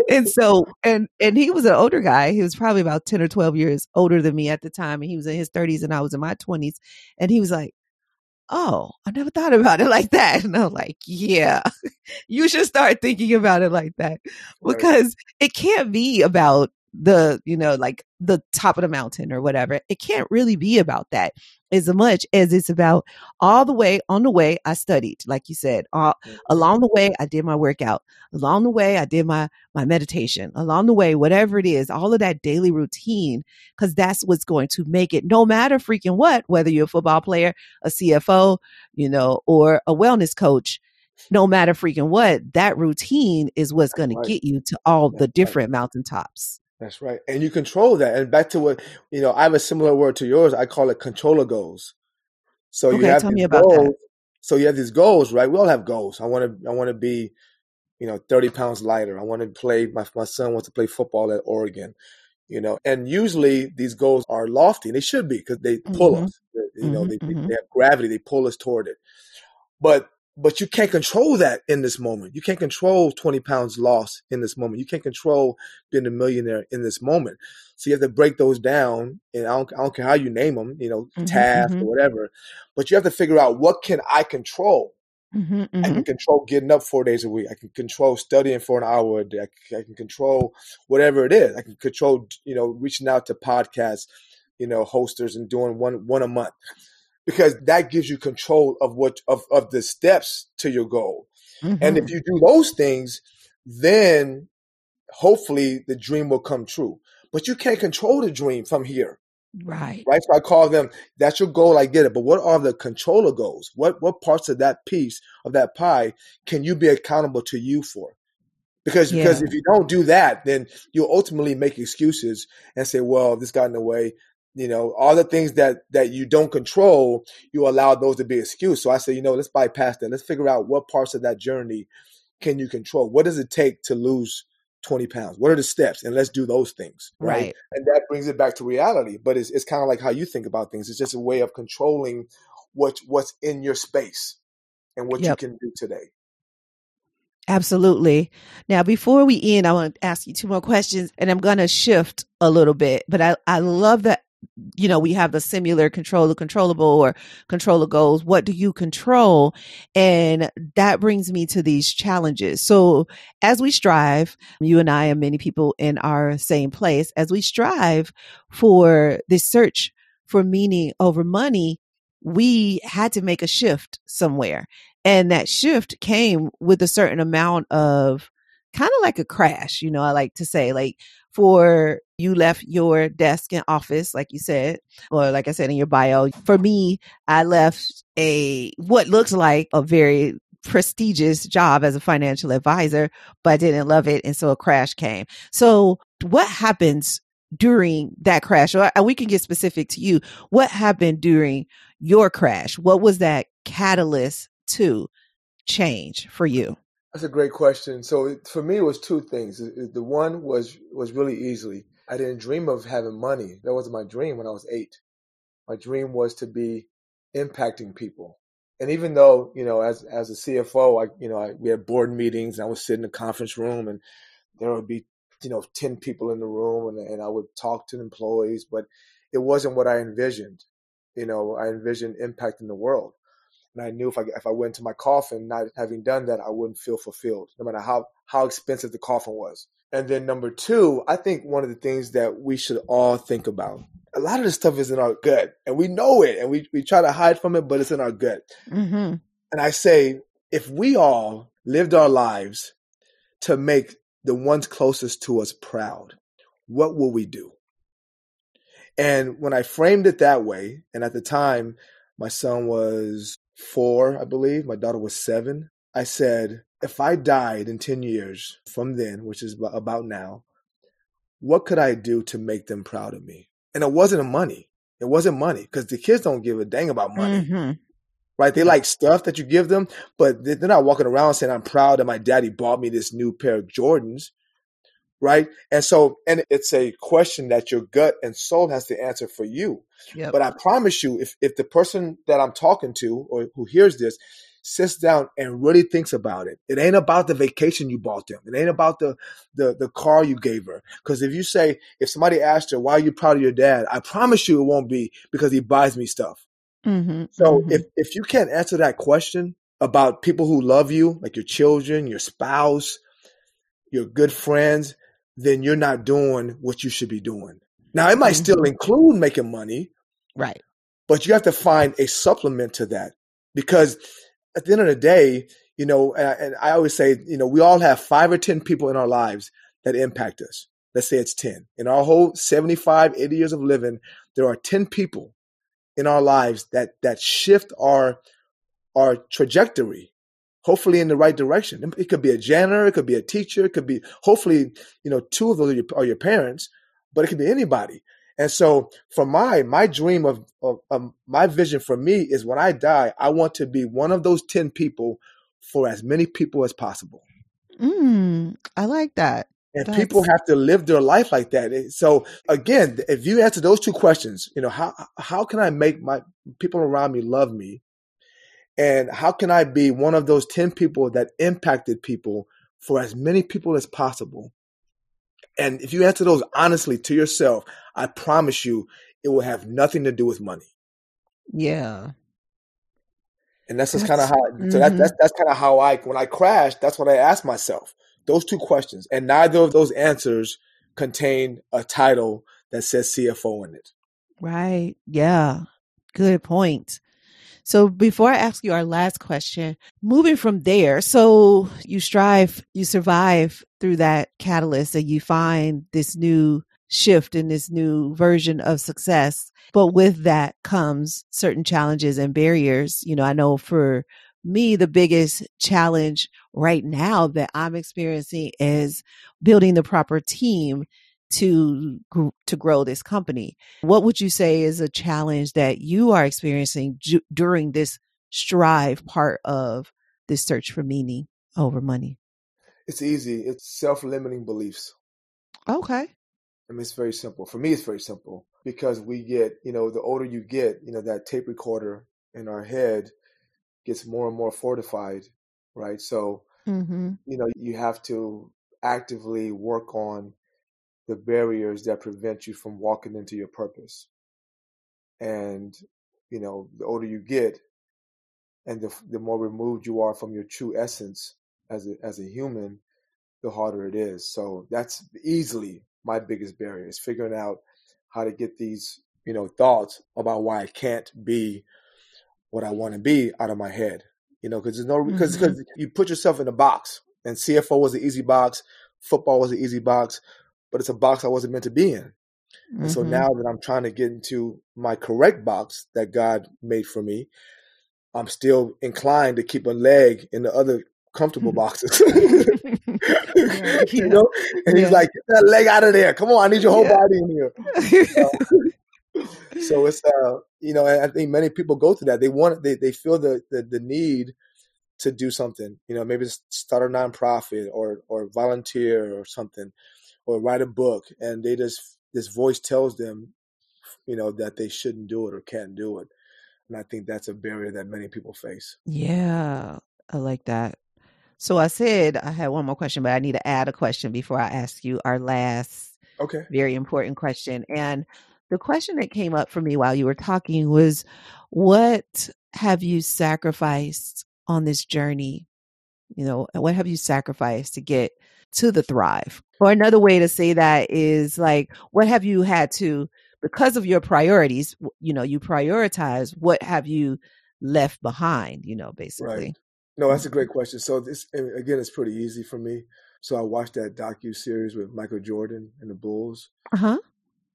and so and and he was an older guy he was probably about 10 or 12 years older than me at the time and he was in his 30s and i was in my 20s and he was like oh i never thought about it like that and i'm like yeah you should start thinking about it like that because right. it can't be about the you know like the top of the mountain or whatever it can't really be about that as much as it's about all the way on the way i studied like you said all, mm-hmm. along the way i did my workout along the way i did my my meditation along the way whatever it is all of that daily routine because that's what's going to make it no matter freaking what whether you're a football player a cfo you know or a wellness coach no matter freaking what that routine is what's going right. to get you to all the different mountaintops that's right. And you control that. And back to what, you know, I have a similar word to yours. I call it controller goals. So okay, you have tell me about goals. That. So you have these goals, right? We all have goals. I want to, I want to be, you know, 30 pounds lighter. I want to play, my, my son wants to play football at Oregon, you know, and usually these goals are lofty and they should be because they pull mm-hmm. us, you know, mm-hmm, they, mm-hmm. they have gravity, they pull us toward it. But but you can't control that in this moment. You can't control 20 pounds loss in this moment. You can't control being a millionaire in this moment. So you have to break those down, and I don't, I don't care how you name them, you know, mm-hmm, task mm-hmm. or whatever. But you have to figure out what can I control. Mm-hmm, I can mm-hmm. control getting up four days a week. I can control studying for an hour a day. I can, I can control whatever it is. I can control, you know, reaching out to podcasts, you know, hosters and doing one one a month because that gives you control of what of, of the steps to your goal. Mm-hmm. And if mm-hmm. you do those things, then hopefully the dream will come true. But you can't control the dream from here. Right. Right. So I call them, that's your goal. I get it. But what are the controller goals? What, what parts of that piece of that pie can you be accountable to you for? Because, yeah. because if you don't do that, then you'll ultimately make excuses and say, well, this got in the way you know all the things that that you don't control you allow those to be excused. So i say you know let's bypass that. Let's figure out what parts of that journey can you control? What does it take to lose 20 pounds? What are the steps? And let's do those things right, right. and that brings it back to reality but it's, it's kind of like how you think about things. It's just a way of controlling what what's in your space and what yep. you can do today. Absolutely. Now, before we end, I want to ask you two more questions and I'm going to shift a little bit, but I, I love that you know, we have the similar control the controllable or controller goals. What do you control? And that brings me to these challenges. So as we strive, you and I and many people in our same place, as we strive for this search for meaning over money, we had to make a shift somewhere. And that shift came with a certain amount of kind of like a crash, you know, I like to say, like for you left your desk and office, like you said, or like I said in your bio. For me, I left a what looks like a very prestigious job as a financial advisor, but I didn't love it. And so a crash came. So what happens during that crash? Or we can get specific to you. What happened during your crash? What was that catalyst to change for you? That's a great question. So for me, it was two things. The one was was really easily. I didn't dream of having money. That wasn't my dream when I was eight. My dream was to be impacting people. And even though you know, as as a CFO, I you know I, we had board meetings. And I would sit in the conference room, and there would be you know ten people in the room, and, and I would talk to the employees. But it wasn't what I envisioned. You know, I envisioned impacting the world. And I knew if I if I went to my coffin, not having done that, I wouldn't feel fulfilled, no matter how how expensive the coffin was. And then number two, I think one of the things that we should all think about. A lot of this stuff is in our gut, and we know it, and we we try to hide from it, but it's in our gut. Mm-hmm. And I say, if we all lived our lives to make the ones closest to us proud, what will we do? And when I framed it that way, and at the time, my son was four, I believe. My daughter was seven. I said, if I died in 10 years from then, which is about now, what could I do to make them proud of me? And it wasn't money. It wasn't money because the kids don't give a dang about money. Mm-hmm. right? They like stuff that you give them, but they're not walking around saying, I'm proud that my daddy bought me this new pair of Jordans, right? And so, and it's a question that your gut and soul has to answer for you. Yep. But I promise you, if, if the person that I'm talking to or who hears this sits down and really thinks about it, it ain't about the vacation you bought them. It ain't about the, the, the car you gave her. Cause if you say, if somebody asked her, why are you proud of your dad? I promise you it won't be because he buys me stuff. Mm-hmm, So mhm. if if you can't answer that question about people who love you, like your children, your spouse, your good friends, then you're not doing what you should be doing. Now it might still Mhm. include making money, right. but you have to find a supplement to that because at the end of the day, you know, and I, and I always say, you know, we all have five or 10 people in our lives that impact us. Let's say it's 10. In our whole 75, 80 years of living, there are 10 people in our lives that, that shift our, our trajectory, hopefully in the right direction. It could be a janitor, it could be a teacher, it could be, hopefully, you know, two of those are your, are your parents, but it could be anybody. And so for my, my dream of, of, of my vision for me is when I die, I want to be one of those 10 people for as many people as possible. Mm, I like that. And That's- people have to live their life like that. So again, if you answer those two questions, you know, how how can I make my people around me love me? And how can I be one of those 10 people that impacted people for as many people as possible? And if you answer those honestly to yourself, I promise you it will have nothing to do with money. Yeah. And that's just kind of how so that, mhm. that's that's kind of how I when I crashed, that's what I asked myself. Those two questions. And neither of those answers contain a title that says CFO in it. Right. Yeah. Good point. So before I ask you our last question, moving from there, so you strive, you survive through that catalyst and you find this new shift in this new version of success. But with that comes certain challenges and barriers. You know, I know for me, the biggest challenge right now that I'm experiencing is building the proper team to to grow this company. What would you say is a challenge that you are experiencing ju- during this strive part of this search for meaning over money? It's easy. It's self-limiting beliefs. Okay. I mean, it's very simple. For me, it's very simple because we get, you know, the older you get, you know, that tape recorder in our head gets more and more fortified, right? So, Mm-hmm. you know, you have to actively work on the barriers that prevent you from walking into your purpose. And, you know, the older you get and the, the more removed you are from your true essence as a, as a human, the harder it is. So that's easily my biggest barrier is figuring out how to get these, you know, thoughts about why I can't be what I want to be out of my head. You know, because there's no because Mhm. because you put yourself in a box, and CFO was an easy box, football was an easy box, but it's a box I wasn't meant to be in. And so Mhm. now that I'm trying to get into my correct box that God made for me, I'm still inclined to keep a leg in the other comfortable boxes. Yeah, you know, and he's like, "Get that leg out of there! Come on, I need your whole Yeah. body in here." so it's uh you know i think many people go through that they want they, they feel the, the the need to do something you know maybe start a nonprofit or or volunteer or something or write a book and they just this voice tells them you know that they shouldn't do it or can't do it and i think that's a barrier that many people face yeah, I like that. So I said I had one more question, but I need to add a question before I ask you our last okay very important question. And the question that came up for me while you were talking was what have you sacrificed on this journey? You know, what have you sacrificed to get to the thrive? Or another way to say that is like, what have you had to, because of your priorities, you know, you prioritize, what have you left behind, you know, basically? Right. no that's a great question so this again it's pretty easy for me so i watched that docu series with michael jordan and the bulls Uh huh.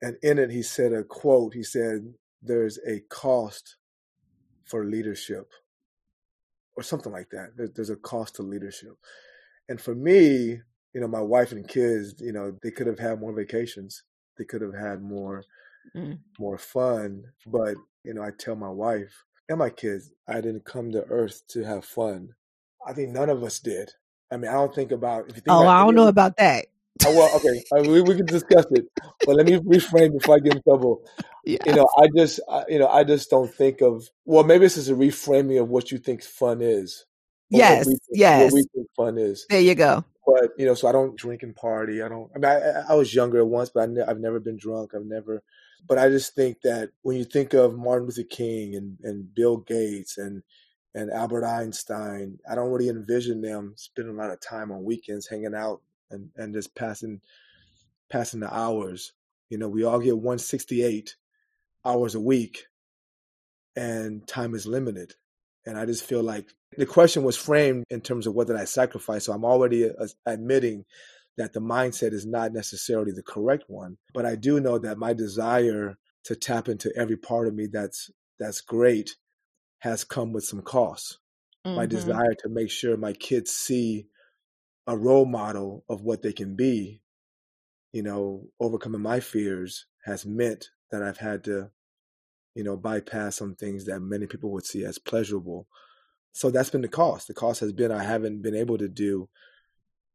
and in it he said a quote he said there's a cost for leadership or something like that There- there's a cost to leadership and for me you know my wife and kids you know they could have had more vacations they could have had more Mm. more fun but you know i tell my wife and my kids, I didn't come to earth to have fun. I think none of us did. I mean, I don't think about. If you think oh, about I don't know about that. Oh, well, okay, uh, we, we can discuss it, but let me reframe before I get in trouble. Yeah. You know, I just, I, you know, I just don't think of. Well, maybe this is a reframing of what you think fun is. or what Yes, we yes. What we think fun is. There you go. But you know, so I don't drink and party. I don't. I mean, I, I- was younger once, but I ne- I've never been drunk. I've never. But I just think that when you think of Martin Luther King and, and Bill Gates and and Albert Einstein, I don't really envision them spending a lot of time on weekends hanging out and, and just passing passing the hours. You know, we all get 168 hours a week, and time is limited. And I just feel like the question was framed in terms of what did I sacrifice. So I'm already uh, admitting that the mindset is not necessarily the correct one. But I do know that my desire to tap into every part of me that's that's great has come with some costs. My Mhm. desire to make sure my kids see a role model of what they can be, you know, overcoming my fears has meant that I've had to, you know, bypass some things that many people would see as pleasurable. So that's been the cost. The cost has been I haven't been able to do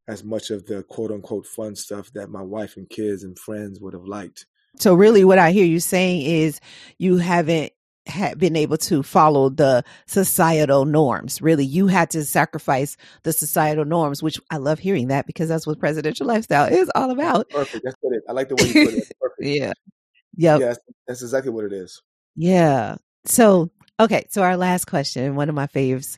as much of the quote unquote fun stuff that my wife and kids and friends would have liked. So really what I hear you saying is you haven't had been able to follow the societal norms. Really, you had to sacrifice the societal norms, which I love hearing that because that's what presidential lifestyle is all about. Perfect. That's what it. I like the way you put it. That's Perfect. Yeah. Yep. Yes, that's exactly what it is. Yeah. So, okay. So, our last question, one of my faves,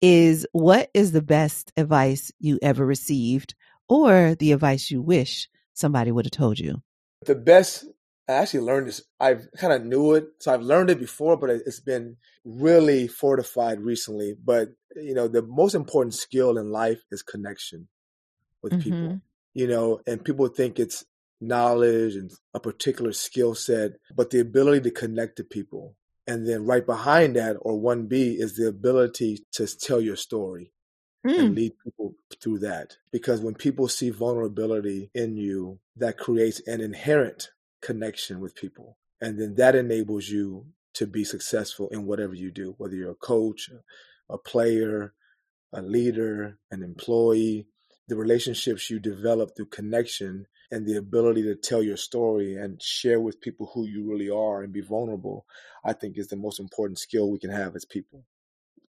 is what is the best advice you ever received or the advice you wish somebody would have told you? the best I actually learned this. I've kind of knew it, so I've learned it before, but it's been really fortified recently. But you know, the most important skill in life is connection with people. Mhm. You know, and people think it's knowledge and a particular skill set, but the ability to connect to people. And then right behind that, or one B, is the ability to tell your story Mm. and lead people through that. Because when people see vulnerability in you, that creates an inherent connection with people. And then that enables you to be successful in whatever you do, whether you're a coach, a player, a leader, an employee. The relationships you develop through connection and the ability to tell your story and share with people who you really are and be vulnerable, I think is the most important skill we can have as people.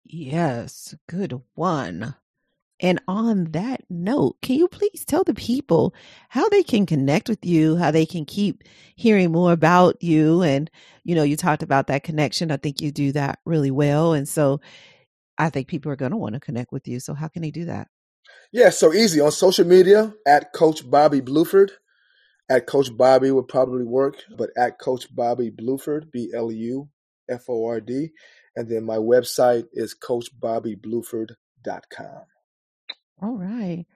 Yes, good one. And on that note, can you please tell the people how they can connect with you, how they can keep hearing more about you? And, you know, you talked about that connection. I think you do that really well. And so I think people are going to want to connect with you. So how can they do that? Yeah, so easy on social media at Coach Bobby Bluford. At Coach Bobby would probably work, but at Coach Bobby Bluford, B L U F O R D. And then my website is coachbobbybluford.com. All right.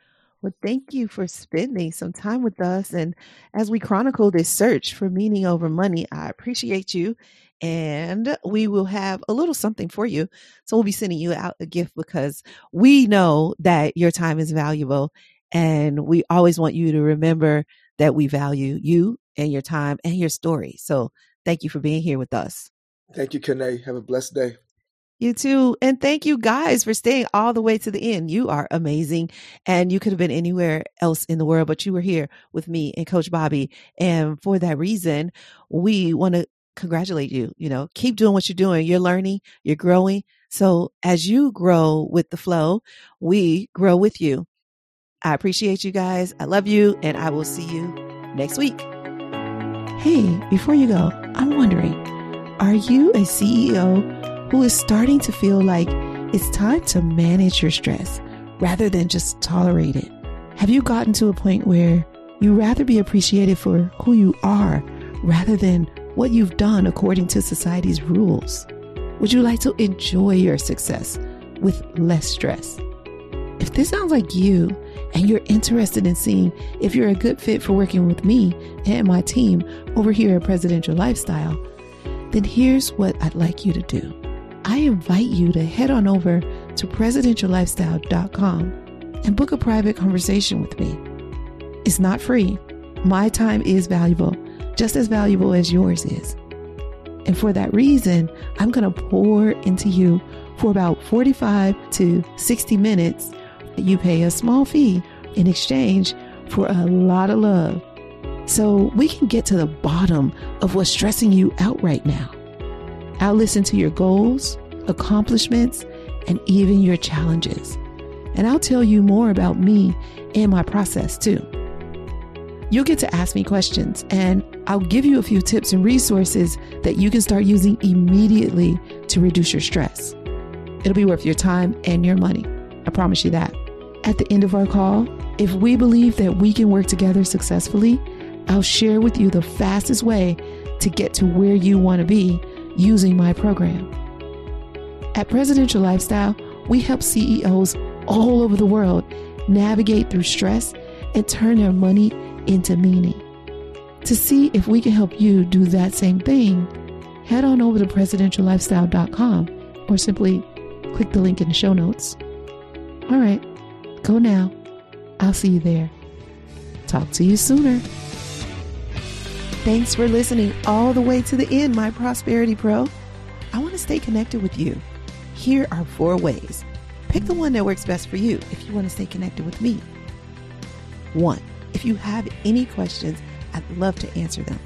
Well, thank you for spending some time with us. And as we chronicle this search for meaning over money, I appreciate you. And we will have a little something for you. So we'll be sending you out a gift because we know that your time is valuable. And we always want you to remember that we value you and your time and your story. So thank you for being here with us. Thank you, Kene. Have a blessed day. You too. And thank you guys for staying all the way to the end. You are amazing. And you could have been anywhere else in the world, but you were here with me and Coach Bobby. And for that reason, we want to congratulate you. You know, keep doing what you're doing. You're learning, you're growing. So as you grow with the flow, we grow with you. I appreciate you guys. I love you. And I will see you next week. Hey, before you go, I'm wondering, are you a CEO who is starting to feel like it's time to manage your stress rather than just tolerate it? Have you gotten to a point where you rather be appreciated for who you are rather than what you've done according to society's rules? Would you like to enjoy your success with less stress? If this sounds like you and you're interested in seeing if you're a good fit for working with me and my team over here at Presidential Lifestyle, then here's what I'd like you to do. I invite you to head on over to presidentiallifestyle.com and book a private conversation with me. It's not free. My time is valuable, just as valuable as yours is. And for that reason, I'm going to pour into you for about 45 to 60 minutes. You pay a small fee in exchange for a lot of love. So we can get to the bottom of what's stressing you out right now. I'll listen to your goals, accomplishments, and even your challenges. And I'll tell you more about me and my process too. You'll get to ask me questions, and I'll give you a few tips and resources that you can start using immediately to reduce your stress. It'll be worth your time and your money. I promise you that. At the end of our call, if we believe that we can work together successfully, I'll share with you the fastest way to get to where you want to be using my program. At Presidential Lifestyle, we help CEOs all over the world navigate through stress and turn their money into meaning. To see if we can help you do that same thing, head on over to presidentiallifestyle.com or simply click the link in the show notes. All right, go now. I'll see you there. Talk to you sooner. Thanks for listening all the way to the end, my Prosperity Pro. I want to stay connected with you. Here are four ways. Pick the one that works best for you if you want to stay connected with me. One, if you have any questions, I'd love to answer them.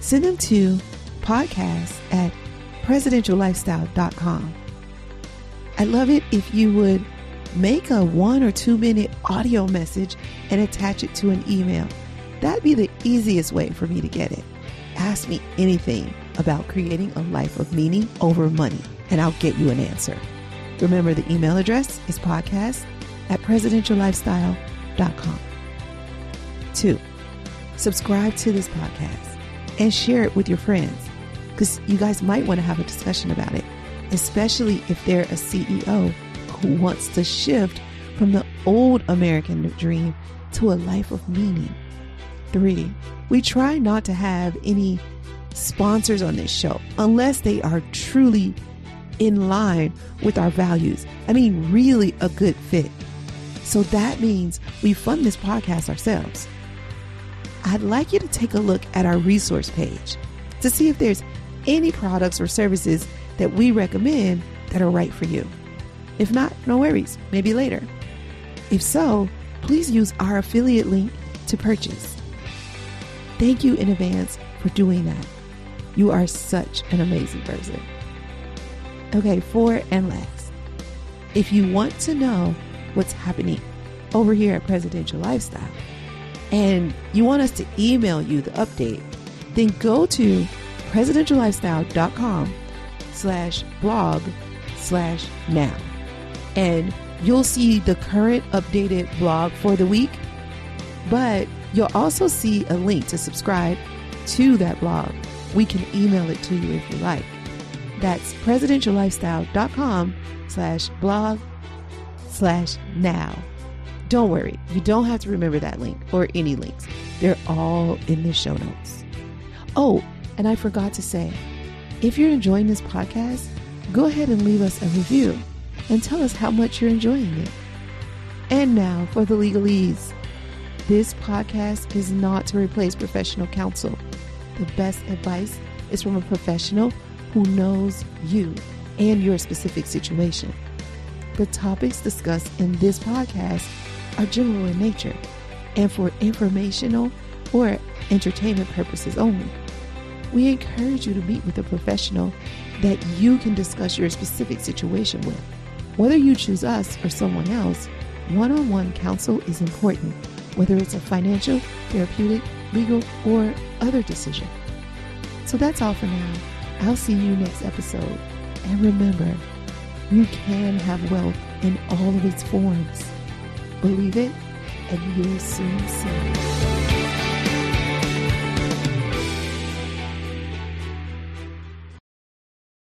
Send them to podcast at presidentiallifestyle.com. I'd love it if you would make a one or two minute audio message and attach it to an email. That'd be the easiest way for me to get it. Ask me anything about creating a life of meaning over money, and I'll get you an answer. Remember, the email address is podcast at presidentiallifestyle.com. Two, subscribe to this podcast and share it with your friends because you guys might want to have a discussion about it, especially if they're a CEO who wants to shift from the old American dream to a life of meaning. Three, we try not to have any sponsors on this show unless they are truly in line with our values. I mean, really a good fit. So that means we fund this podcast ourselves. I'd like you to take a look at our resource page to see if there's any products or services that we recommend that are right for you. If not, no worries, maybe later. If so, please use our affiliate link to purchase. Thank you in advance for doing that. You are such an amazing person. Okay, four and last. If you want to know what's happening over here at Presidential Lifestyle and you want us to email you the update, then go to presidentiallifestyle.com slash blog slash now. And you'll see the current updated blog for the week, but You'll also see a link to subscribe to that blog. We can email it to you if you like. That's presidentiallifestyle.com slash blog slash now. Don't worry, you don't have to remember that link or any links. They're all in the show notes. Oh, and I forgot to say, if you're enjoying this podcast, go ahead and leave us a review and tell us how much you're enjoying it. And now for the legalese. This podcast is not to replace professional counsel. The best advice is from a professional who knows you and your specific situation. The topics discussed in this podcast are general in nature and for informational or entertainment purposes only. We encourage you to meet with a professional that you can discuss your specific situation with. Whether you choose us or someone else, one on one counsel is important whether it's a financial, therapeutic, legal, or other decision. So that's all for now. I'll see you next episode. And remember, you can have wealth in all of its forms. Believe it, and you'll soon see.